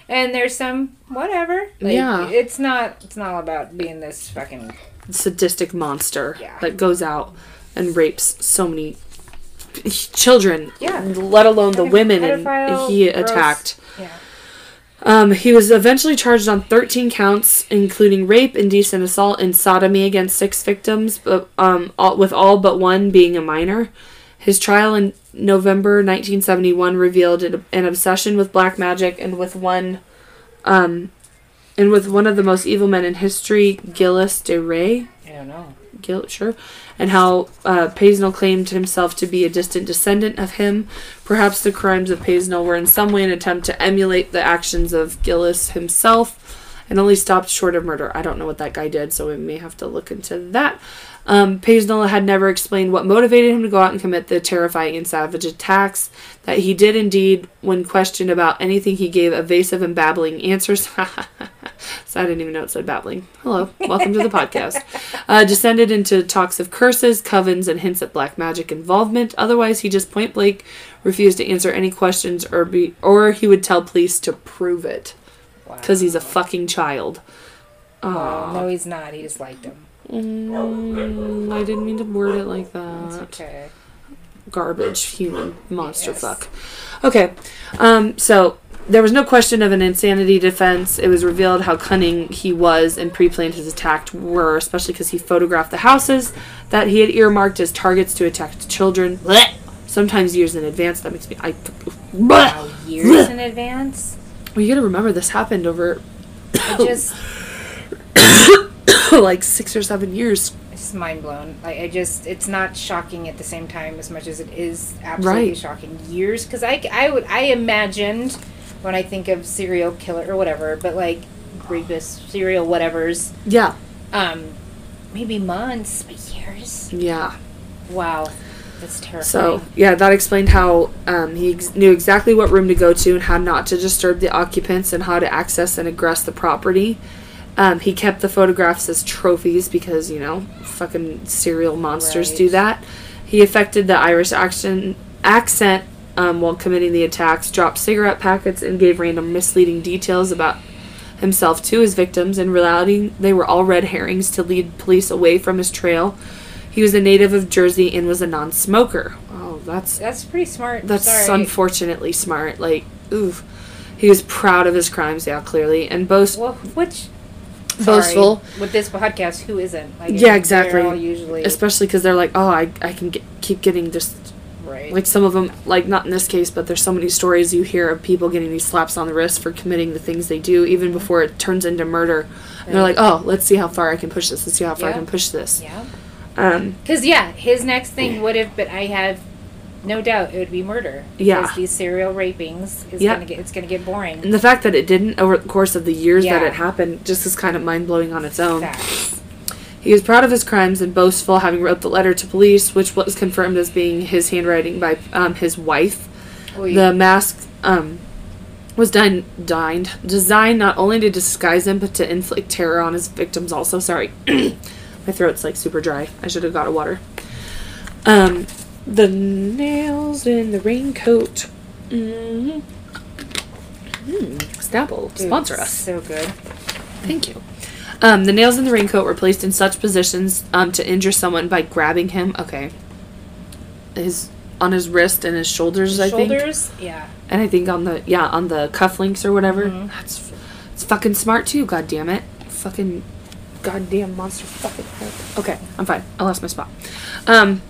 B: and there's some whatever. Like,
C: Yeah.
B: it's not it's not all about being this fucking
C: sadistic monster
B: Yeah.
C: that goes out and rapes so many children.
B: Yeah.
C: Let alone the women and he
B: gross.
C: attacked.
B: yeah.
C: Um, he was eventually charged on 13 counts, including rape, indecent assault, and sodomy against six victims, but um, all, with all but one being a minor. His trial in November 1971 revealed an, obsession with black magic and with one, um, and with one of the most evil men in history, Gilles de Rais.
B: I don't know.
C: Gil, sure, and how uh, Paisnel claimed himself to be a distant descendant of him. Perhaps the crimes of Paisnel were in some way an attempt to emulate the actions of Gillis himself, and only stopped short of murder. I don't know what that guy did, so we may have to look into that. Um, had never explained what motivated him to go out and commit the terrifying and savage attacks. That he did indeed, when questioned about anything, he gave evasive and babbling answers. <laughs> so I didn't even know it said babbling. Hello, welcome to the podcast. <laughs> Uh, descended into talks of curses, covens, and hints at black magic involvement. Otherwise, he just point blank refused to answer any questions, or be, or he would tell police to prove it because he's a fucking child.
B: Well, no, he's not. He just liked him.
C: Mm, I didn't mean to word it like that.
B: okay.
C: Garbage human monster
B: Yes.
C: fuck. Okay, um, so there was no question of an insanity defense. It was revealed how cunning he was and pre-planned his attack were, especially because he photographed the houses that he had earmarked as targets to attack the children. Sometimes years in advance. That makes me. I.
B: Wow, years in advance.
C: Well, you got to remember this happened over
B: just <coughs>
C: like six or seven years.
B: it's mind blown. Like I just, it's not shocking at the same time as much as it is absolutely
C: Right.
B: shocking. Years, because I, I would, I imagined when I think of serial killer or whatever, but like rapist, serial whatevers,
C: Yeah.
B: um, maybe months, but years.
C: Yeah.
B: Wow, that's terrifying.
C: So yeah, that explained how um, he ex- knew exactly what room to go to and how not to disturb the occupants and how to access and aggress the property. Um, he kept the photographs as trophies because you know fucking serial monsters do that. He affected the Irish action accent um, while committing the attacks, dropped cigarette packets, and gave random misleading details about himself to his victims. In reality, they were all red herrings to lead police away from his trail. He was a native of Jersey and was a non-smoker. Oh, that's
B: that's pretty smart.
C: that's
B: Sorry.
C: unfortunately smart. Like, oof. He was proud of his crimes, yeah, clearly, and boast
B: Well, which
C: boastful,
B: with this podcast, who isn't? Like,
C: Yeah, exactly.
B: all usually
C: especially because they're like, oh, I, I can get, keep getting just
B: right.
C: like some of them, like not in this case, but there's so many stories you hear of people getting these slaps on the wrist for committing the things they do, even before it turns into murder. And they're like, oh, let's see how far I can push this. Let's see how far I can push this.
B: yeah.
C: Um,
B: Because yeah, his next thing would have, but I have no doubt it would be murder. Because
C: Yeah.
B: these serial rapings is
C: Yeah.
B: gonna get it's gonna get boring.
C: and the fact that it didn't over the course of the years that it happened just is kind of mind blowing on its own.
B: Facts.
C: He was proud of his crimes and boastful, having wrote the letter to police, which was confirmed as being his handwriting by um, his wife.
B: Oy.
C: The mask um, was done, dined, designed not only to disguise him, but to inflict terror on his victims. Also, sorry, <clears throat> my throat's like super dry. I should have got a water. Um, the nails in the raincoat. Mm-hmm. Mm, Snapple,
B: Dude,
C: sponsor us.
B: So good.
C: Thank you. Um, the nails in the raincoat were placed in such positions um, to injure someone by grabbing him. Okay. His on his wrist and his shoulders, I think,
B: Shoulders, yeah.
C: and I think on the yeah on the cufflinks or whatever.
B: Mhm.
C: That's it's fucking smart too. God damn it, fucking goddamn monster fucking. Head. Okay, I'm fine. I lost my spot. Um,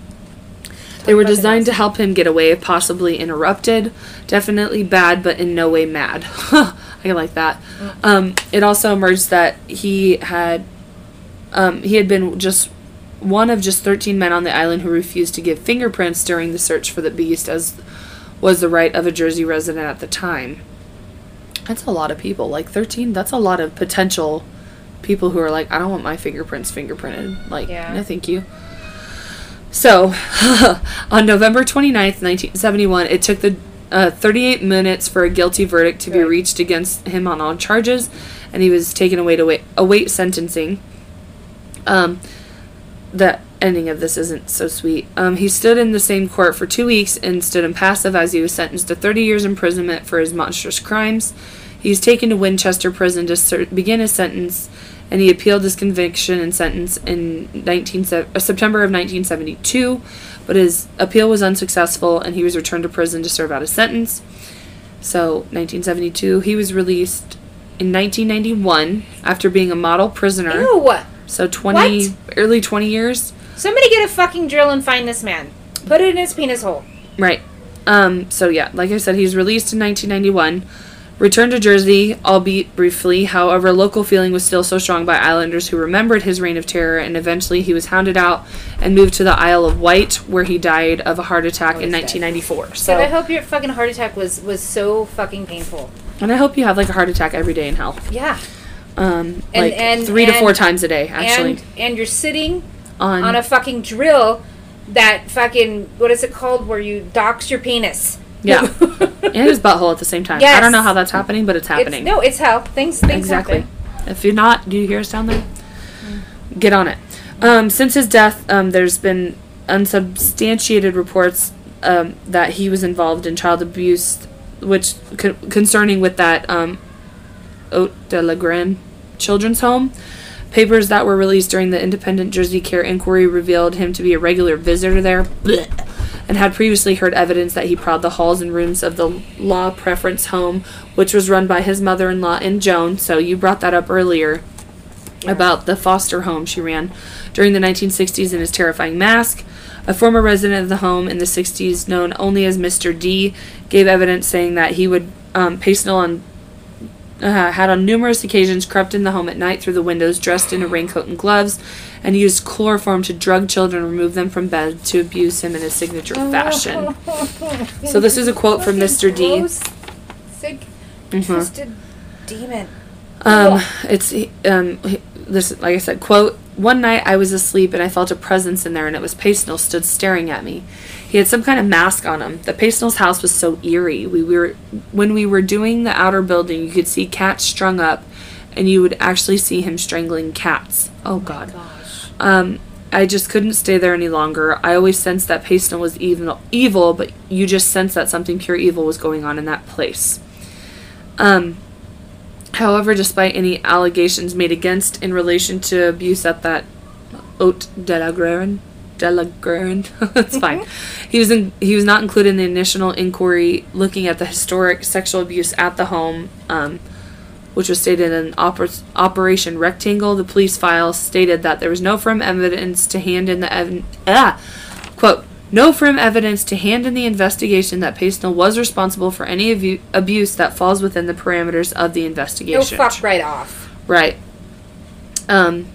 C: they were designed to help him get away if possibly interrupted. Definitely bad, but in no way mad. <laughs> I like that. Um, it also emerged that he had um, he had been just one of just 13 men on the island who refused to give fingerprints during the search for the beast, as was the right of a Jersey resident at the time. That's a lot of people. Like 13, that's a lot of potential people who are like, I don't want my fingerprints fingerprinted. Like,
B: Yeah.
C: no, thank you. So, <laughs> on November 29th, 1971, it took the uh, 38 minutes for a guilty verdict to be reached against him on all charges, and he was taken away to wait, await sentencing. Um, that ending of this isn't so sweet. Um, he stood in the same court for two weeks and stood impassive as he was sentenced to 30 years imprisonment for his monstrous crimes. He was taken to Winchester Prison to ser- begin his sentence, and he appealed his conviction and sentence in 19, se- uh, September of 1972, but his appeal was unsuccessful, and he was returned to prison to serve out his sentence. So, 1972, he was released in 1991 after being a model prisoner.
B: Ew!
C: So 20
B: What?
C: early 20 years.
B: Somebody get a fucking drill and find this man. Put it in his penis hole.
C: Right. Um so yeah, like I said he was released in 1991. Returned to Jersey, albeit briefly. However, local feeling was still so strong by islanders who remembered his reign of terror, and eventually he was hounded out and moved to the Isle of Wight, where he died of a heart attack in
B: he's dead.
C: 1994.
B: But I hope your fucking heart attack was was so fucking painful.
C: and I hope you have like a heart attack every day in hell.
B: Yeah.
C: Um,
B: And-
C: like
B: and-
C: three to four times a day, actually.
B: And and you're sitting
C: on,
B: on a fucking drill that fucking what is it called where you dox your penis.
C: Yeah, <laughs> and his butthole at the same time. I don't know how that's happening, but it's
B: It's,
C: happening.
B: no, it's how Things things
C: exactly.
B: happen.
C: If you're not, do you hear us down there? Get on it. Um, since his death, um, there's been unsubstantiated reports um, that he was involved in child abuse, which co- concerning with that um, Haut de la Garenne Children's Home. Papers that were released during the independent Jersey Care inquiry revealed him to be a regular visitor there. Blech. And had previously heard evidence that he prowled the halls and rooms of the La Preference Home, which was run by his mother in law and Joan. So you brought that up earlier about the foster home she ran during the 1960s in his terrifying mask. A former resident of the home in the 60s, known only as Mr. D, gave evidence saying that he would um, Paisnel on uh, had on numerous occasions crept in the home at night through the windows dressed in a raincoat and gloves and used chloroform to drug children and remove them from bed to abuse him in his signature <laughs> fashion. So this is a quote from Mr. D.
B: Sick,
C: Mhm.
B: twisted demon.
C: Um, it's um, this like I said, quote. One night I was asleep and I felt a presence in there, and it was Paisnel stood staring at me. He had some kind of mask on him. The Paisnel's house was so eerie. We were when we were doing the outer building, you could see cats strung up, and you would actually see him strangling cats. Oh God.
B: Gosh.
C: Um, I just couldn't stay there any longer. I always sensed that Paisnel was evil, evil, but you just sensed that something pure evil was going on in that place. Um, however, despite any allegations made against in relation to abuse at that Haut de la Garenne, de la Garenne, <laughs> it's fine. <laughs> He was in, he was not included in the initial inquiry looking at the historic sexual abuse at the home. Um, which was stated in Oper- Operation Rectangle. The police file stated that there was no firm evidence to hand in the ev- ah, quote no firm evidence to hand in the investigation that Paisnel was responsible for any abu- abuse that falls within the parameters of the
B: No
C: investigation.
B: fuck right off.
C: Right. Um,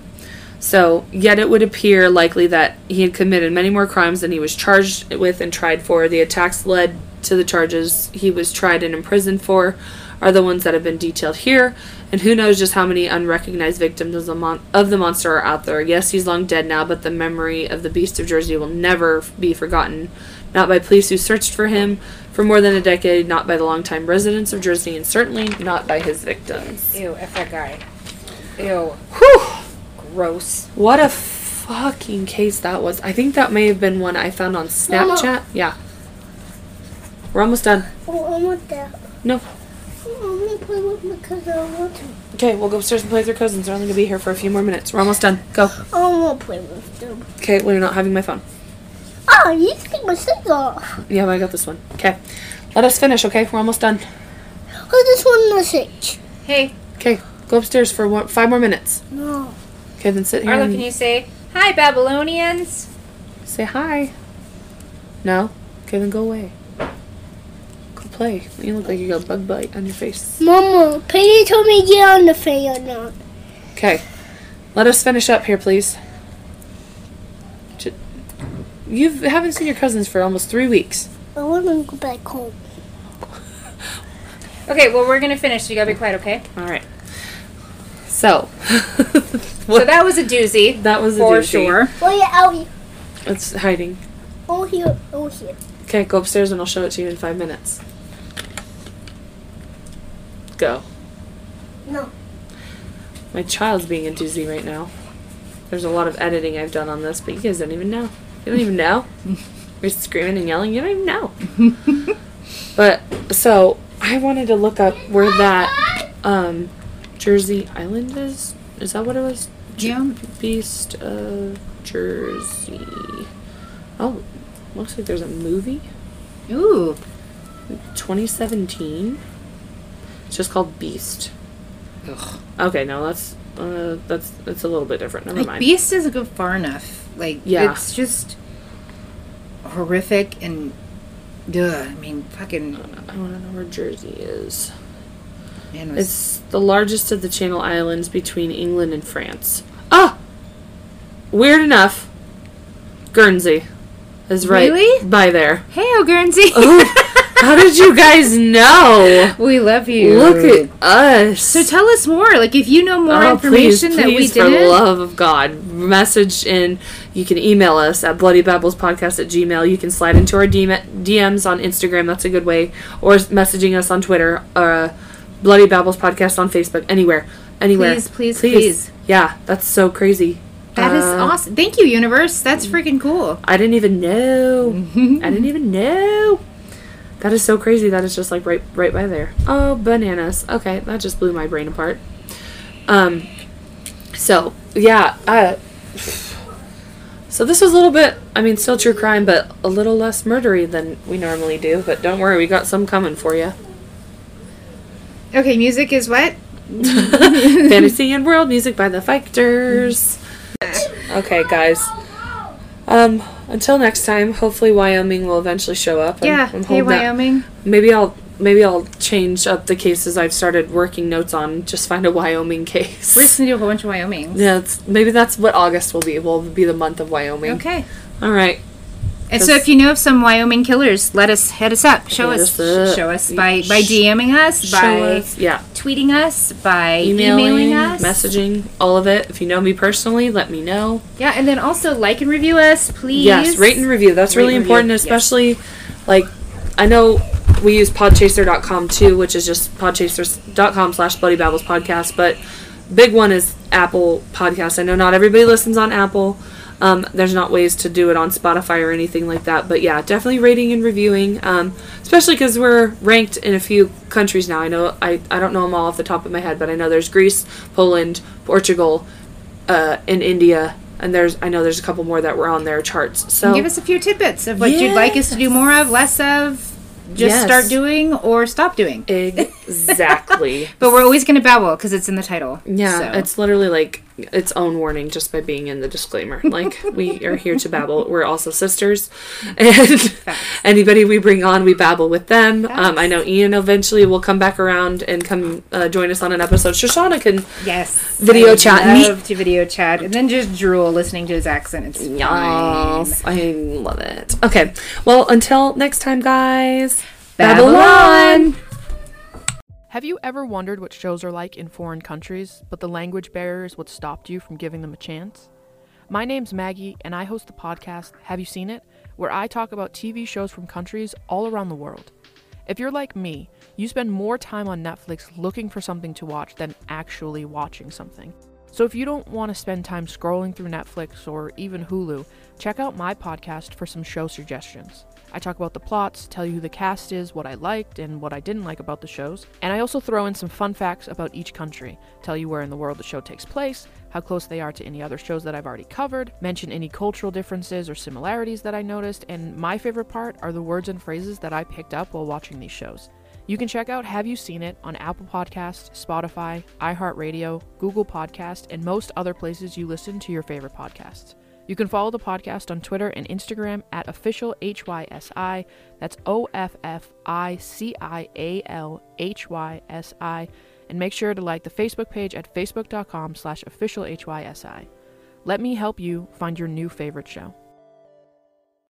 C: so, yet it would appear likely that he had committed many more crimes than he was charged with and tried for. The attacks led to the charges he was tried and imprisoned for are the ones that have been detailed here, and who knows just how many unrecognized victims of the, mon- of the monster are out there. Yes, he's long dead now, but the memory of the Beast of Jersey will never be forgotten. Not by police who searched for him for more than a decade, not by the longtime residents of Jersey, and certainly not by his victims.
B: Ew, F that guy. Ew.
C: Whew!
B: Gross.
C: What a fucking case that was. I think that may have been one I found on Snapchat. Yeah. We're almost done.
D: Oh, I want that.
C: No.
D: I'm gonna play with my cousin. I want to.
C: Okay, we'll go upstairs and play with your cousins. They're only gonna be here for a few more minutes. We're almost done. Go.
D: I don't want to play with them.
C: Okay, well, you're not having my phone.
D: Ah, you take my things off.
C: Yeah, but I got this one. Okay. Let us finish, okay? We're almost done.
D: I this one a message.
B: Hey,
C: Okay, go upstairs for one, five more minutes.
D: No.
C: Okay, then sit here
B: Arlo,
C: and
B: can you say, Hi, Babylonians?
C: say hi. No? Okay, then go away. Go play. You look like you got a bug bite on your face.
D: Mama, Penny told me to get on the fan now.
C: Okay. Let us finish up here, please. You haven't seen your cousins for almost three weeks.
D: I want to go back home.
B: Okay, well, we're going to finish, so you got to be quiet, okay?
C: All right. So, <laughs>
B: So that was a doozy.
C: That was a
B: For
C: doozy.
B: sure.
D: Oh, yeah, out here.
C: it's hiding.
D: Oh, here. Oh, here.
C: Okay, go upstairs and I'll show it to you in five minutes. Go.
D: No.
C: My child's being a doozy right now. There's a lot of editing I've done on this, but you guys don't even know. You don't even know. <laughs> You're screaming and yelling. You don't even know. but so I wanted to look up where that <laughs> um, Jersey Island is. Is that what it was?
B: Yeah.
C: Beast of Jersey. Oh, looks like there's a movie.
B: Ooh.
C: 2017. It's just called Beast.
B: Ugh.
C: Okay, no, that's uh, that's that's a little bit different. Never
B: Like
C: mind.
B: Beast doesn't go far enough. Like
C: Yeah.
B: it's just horrific and ugh, I mean fucking
C: I want to know where Jersey is.
B: Man
C: It's the largest of the Channel Islands between England and France. Ah, weird enough. Guernsey is right
B: Really?
C: by there.
B: Hey oh Guernsey. <laughs>
C: How did you guys know?
B: we love you.
C: Look at us.
B: So tell us more. Like if you know more
C: Oh,
B: information
C: please,
B: that we
C: please, for the
B: didn't.
C: love of God, message in. You can email us at bloodybabbles.podcast at gmail. You can slide into our DM, DMs on Instagram. That's a good way. Or messaging us on Twitter. Uh, Bloody Babbles podcast on Facebook. Anywhere. Anywhere.
B: Please, please, please.
C: Yeah, that's so crazy.
B: That is
C: Uh,
B: awesome. Thank you, universe. That's freaking cool.
C: I didn't even know. <laughs> I didn't even know. That is so crazy. That is just like right, right by there. Oh, bananas. Okay, that just blew my brain apart. Um, so yeah. Uh, so this was a little bit. I mean, still true crime, but a little less murdery than we normally do. But don't worry, we got some coming for you.
B: Okay, music is what? <laughs>
C: Fantasy <laughs> and world music by the Fighters. Okay, guys. Um, until next time, hopefully Wyoming will eventually show up. I'm-
B: Yeah.
C: I'm
B: hey, Wyoming.
C: Maybe I'll maybe I'll change up the cases I've started working notes on. Just find a Wyoming case.
B: We're just gonna do a whole bunch of Wyoming.
C: yeah, it's, maybe that's what August will be. Will be the month of Wyoming.
B: Okay.
C: All right.
B: And so, if you know of some Wyoming killers, let us hit us up. Show us,
C: us
B: show us by by DMing us, by
C: us. Yeah.
B: tweeting us, by
C: Emailing,
B: emailing, us,
C: messaging, all of it. If you know me personally, let me know.
B: Yeah, and then also like and review us, please.
C: Yes, rate and review. That's
B: Rate
C: really
B: review,
C: important,
B: yes.
C: especially like I know we use podchaser.com too, which is just podchasers.com slash bloody babbles podcast, but big one is Apple Podcasts. I know not everybody listens on Apple. Um, there's not ways to do it on Spotify or anything like that, but yeah, definitely rating and reviewing, um, especially because we're ranked in a few countries now. I know I, I don't know them all off the top of my head, but I know there's Greece, Poland, Portugal, uh, and India, and there's I know there's a couple more that were on their charts. So
B: Give us a few tidbits of what you'd like us to do more of, less of, just
C: Yes.
B: start doing or stop doing.
C: Exactly. <laughs>
B: But we're always going to babble because it's in the title.
C: yeah,
B: So.
C: it's literally like its own warning just by being in the disclaimer. <laughs> Like we are here to babble. We're also sisters, <laughs> and anybody we bring on, we babble with them. Um, I know Ian eventually will come back around and come uh, join us on an episode. Shoshana can.
B: yes,
C: Video chat. Me-
B: Love to video chat and then just drool listening to his accent. It's fine.
C: I love it. Okay, well, until next time, guys.
B: Babylon.
E: Have you ever wondered what shows are like in foreign countries, but the language barrier is what stopped you from giving them a chance? My name's Maggie, and I host the podcast Have You Seen It? where I talk about TV shows from countries all around the world. If you're like me, you spend more time on Netflix looking for something to watch than actually watching something. So if you don't want to spend time scrolling through Netflix or even Hulu, check out my podcast for some show suggestions. I talk about the plots, tell you who the cast is, what I liked and what I didn't like about the shows, and I also throw in some fun facts about each country, tell you where in the world the show takes place, how close they are to any other shows that I've already covered, mention any cultural differences or similarities that I noticed, and my favorite part are the words and phrases that I picked up while watching these shows. You can check out Have You Seen It on Apple Podcasts, Spotify, iHeartRadio, Google Podcast, and most other places you listen to your favorite podcasts. You can follow the podcast on Twitter and Instagram at official HYSI. That's O F F I C I A L H Y S I. And make sure to like the Facebook page at facebook.com slash official HYSI. Let me help you find your new favorite show.